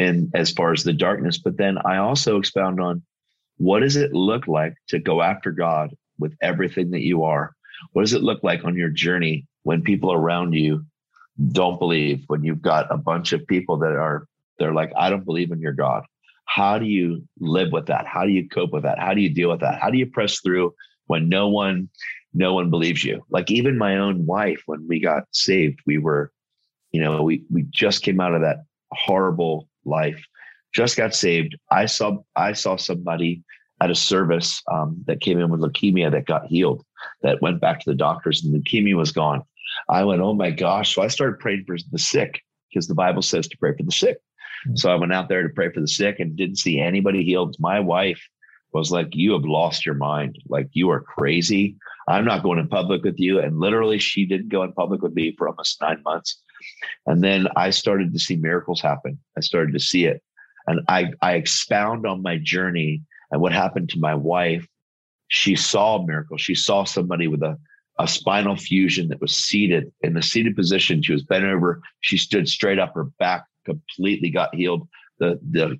and as far as the darkness, but then I also expound on what does it look like to go after God with everything that you are? What does it look like on your journey when people around you don't believe, when you've got a bunch of people that are they're like, I don't believe in your God. How do you live with that? How do you cope with that? How do you deal with that? How do you press through when no one no one believes you? Like even my own wife, when we got saved, we were, you know, we we just came out of that horrible life. Just got saved. I saw i saw somebody at a service um, that came in with leukemia that got healed that went back to the doctors and leukemia was gone. I went oh my gosh. So i started praying for the sick because the bible says to pray for the sick. Mm-hmm. so i went out there to pray for the sick and didn't see anybody healed. My wife was like you have lost your mind. Like you are crazy. I'm not going in public with you. And literally she didn't go in public with me for almost nine months and then I started to see miracles happen. I started to see it. And I, I expound on my journey and what happened to my wife. She saw a miracle. She saw somebody with a, a spinal fusion that was seated in the seated position. She was bent over. She stood straight up. Her back completely got healed. The, the,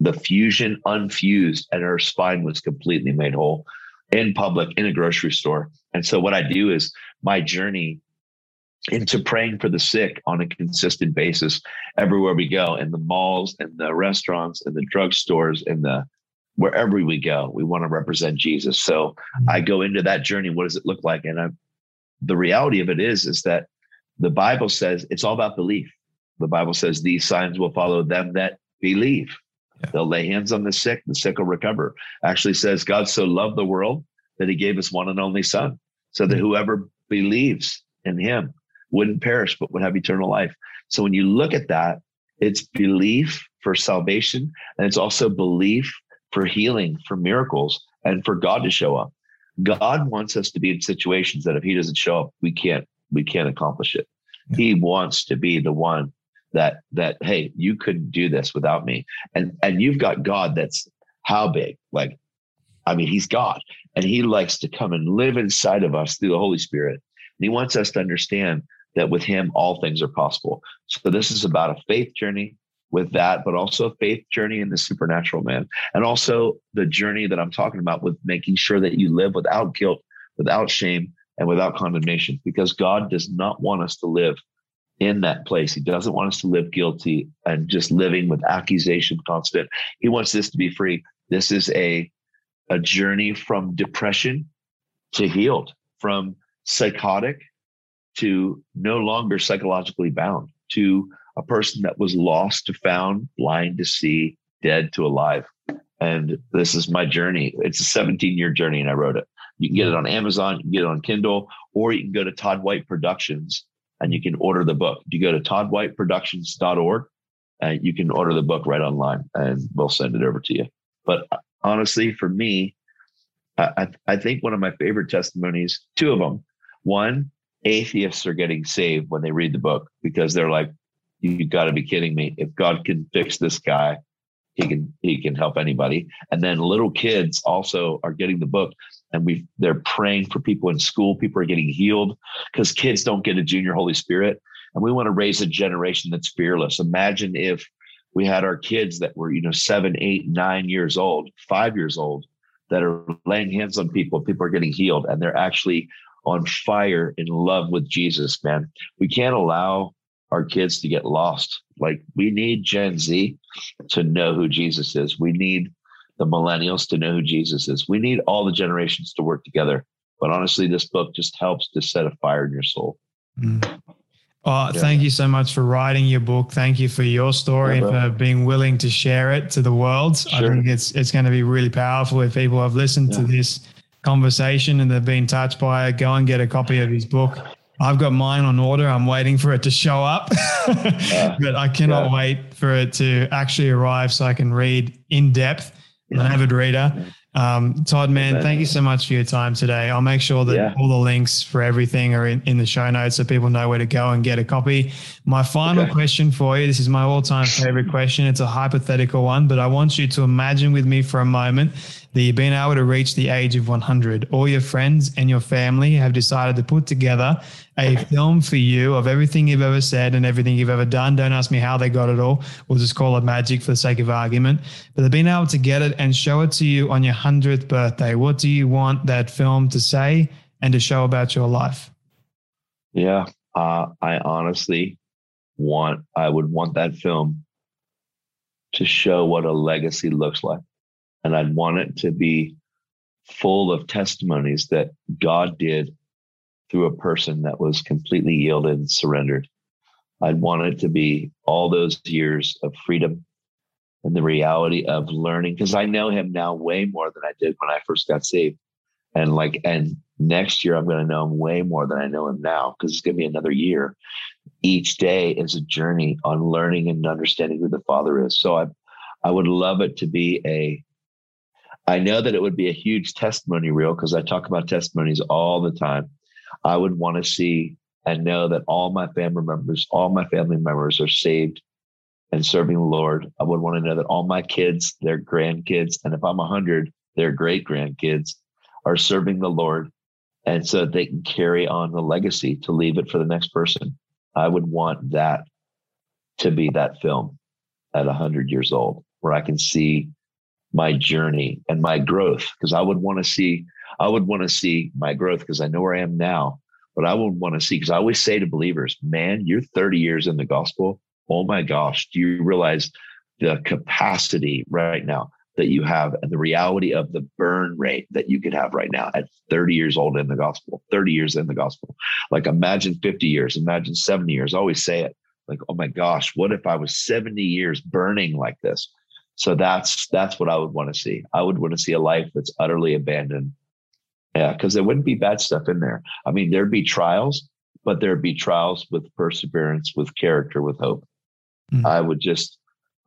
the fusion unfused and her spine was completely made whole in public in a grocery store. And so what I do is my journey into praying for the sick on a consistent basis everywhere we go in the malls in the restaurants in the drugstores in the wherever we go we want to represent jesus. So i go into that journey what does it look like? And I, the reality of it is is that the bible says it's all about belief. The bible says these signs will follow them that believe. Yeah. they'll lay hands on the sick the sick will recover. Actually says god so loved the world that he gave his one and only son so that mm. whoever believes in him wouldn't perish, but would have eternal life. So when you look at that, it's belief for salvation, and it's also belief for healing, for miracles, and for God to show up. God wants us to be in situations that if He doesn't show up, we can't we can't accomplish it. Yeah. He wants to be the one that that hey, you couldn't do this without me, and and you've got God that's how big? Like, I mean, He's God, and He likes to come and live inside of us through the Holy Spirit. And He wants us to understand that with him all things are possible. So this is about a faith journey with that, but also a faith journey in the supernatural, man. And also the journey that I'm talking about with making sure that you live without guilt, without shame, and without condemnation, because God does not want us to live in that place. He doesn't want us to live guilty and just living with accusation constant. He wants this to be free. This is a a journey from depression to healed, from psychotic to no longer psychologically bound, to a person that was lost to found, blind to see, dead to alive. And this is my journey. It's a 17 year journey, and I wrote it. You can get it on Amazon, you can get it on Kindle, or you can go to Todd White Productions and you can order the book. If you go to toddwhiteproductions.org, uh, you can order the book right online and we'll send it over to you. But uh, honestly, for me, I, I think one of my favorite testimonies, two of them. One, atheists are getting saved when they read the book because they're like, "You've got to be kidding me. If God can fix this guy, he can he can help anybody. And then little kids also are getting the book and we they're praying for people in school. People are getting healed because kids don't get a junior Holy Spirit. And we want to raise a generation that's fearless. Imagine if we had our kids that were, you know, seven, eight, nine years old, five years old, that are laying hands on people. People are getting healed and they're actually on fire in love with Jesus, man. We can't allow our kids to get lost. Like we need Gen Z to know who Jesus is. We need the millennials to know who Jesus is. We need all the generations to work together. But honestly, this book just helps to set a fire in your soul. Mm. Oh, yeah. thank you so much for writing your book. Thank you for your story yeah, and for being willing to share it to the world. Sure. I think it's it's going to be really powerful if people have listened yeah. to this conversation and they've been touched by it. Go and get a copy of his book. I've got mine on order. I'm waiting for it to show up, but I cannot wait for it to actually arrive so I can read in depth. I'm an avid reader. Um, Todd, man, thank you so much for your time today. I'll make sure that yeah. all the links for everything are in, in the show notes so people know where to go and get a copy. My final okay. question for you this is my all time favorite question. It's a hypothetical one, but I want you to imagine with me for a moment that you've been able to reach the age of 100. All your friends and your family have decided to put together a film for you of everything you've ever said and everything you've ever done. Don't ask me how they got it all. We'll just call it magic for the sake of argument. But they've been able to get it and show it to you on your 100th birthday. What do you want that film to say and to show about your life? Yeah, uh, I honestly want, I would want that film to show what a legacy looks like. And I'd want it to be full of testimonies that God did through a person that was completely yielded and surrendered. I'd want it to be all those years of freedom and the reality of learning because I know him now way more than I did when I first got saved. And like, and next year I'm going to know him way more than I know him now because it's going to be another year. Each day is a journey on learning and understanding who the Father is. So I, I would love it to be a. I know that it would be a huge testimony reel because I talk about testimonies all the time. I would want to see and know that all my family members, all my family members are saved and serving the Lord. I would want to know that all my kids, their grandkids, and if I'm 100, their great grandkids are serving the Lord. And so they can carry on the legacy to leave it for the next person. I would want that to be that film at 100 years old, where I can see my journey and my growth, because I would want to see I would want to see my growth because I know where I am now. But I would want to see because I always say to believers, man, you're 30 years in the gospel. Oh my gosh, do you realize the capacity right now that you have and the reality of the burn rate that you could have right now at 30 years old in the gospel, 30 years in the gospel? Like imagine 50 years, imagine 70 years. I always say it like, oh my gosh, what if I was 70 years burning like this? So that's that's what I would want to see. I would want to see a life that's utterly abandoned yeah, because there wouldn't be bad stuff in there. I mean, there'd be trials, but there'd be trials with perseverance, with character, with hope. Mm-hmm. I would just,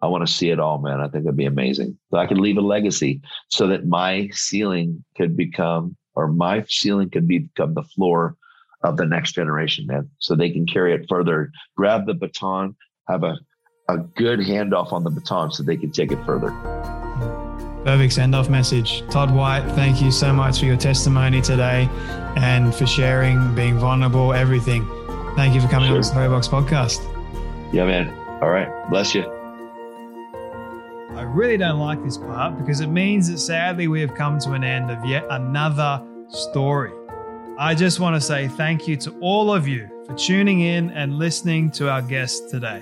I want to see it all, man. I think it'd be amazing. So I could leave a legacy so that my ceiling could become, or my ceiling could become the floor of the next generation, man. So they can carry it further, grab the baton, have a, a good handoff on the baton so they can take it further. Perfect send off message. Todd White, thank you so much for your testimony today and for sharing, being vulnerable, everything. Thank you for coming sure. on the Storybox podcast. Yeah, man. All right. Bless you. I really don't like this part because it means that sadly we have come to an end of yet another story. I just want to say thank you to all of you for tuning in and listening to our guest today.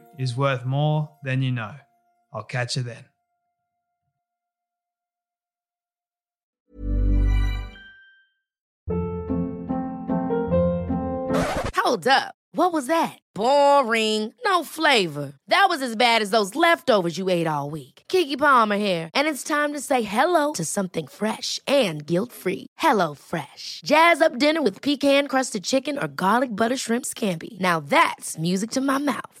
is worth more than you know. I'll catch you then. Hold up. What was that? Boring. No flavor. That was as bad as those leftovers you ate all week. Keke Palmer here, and it's time to say hello to something fresh and guilt-free. Hello Fresh. Jazz up dinner with pecan-crusted chicken or garlic butter shrimp scampi. Now that's music to my mouth.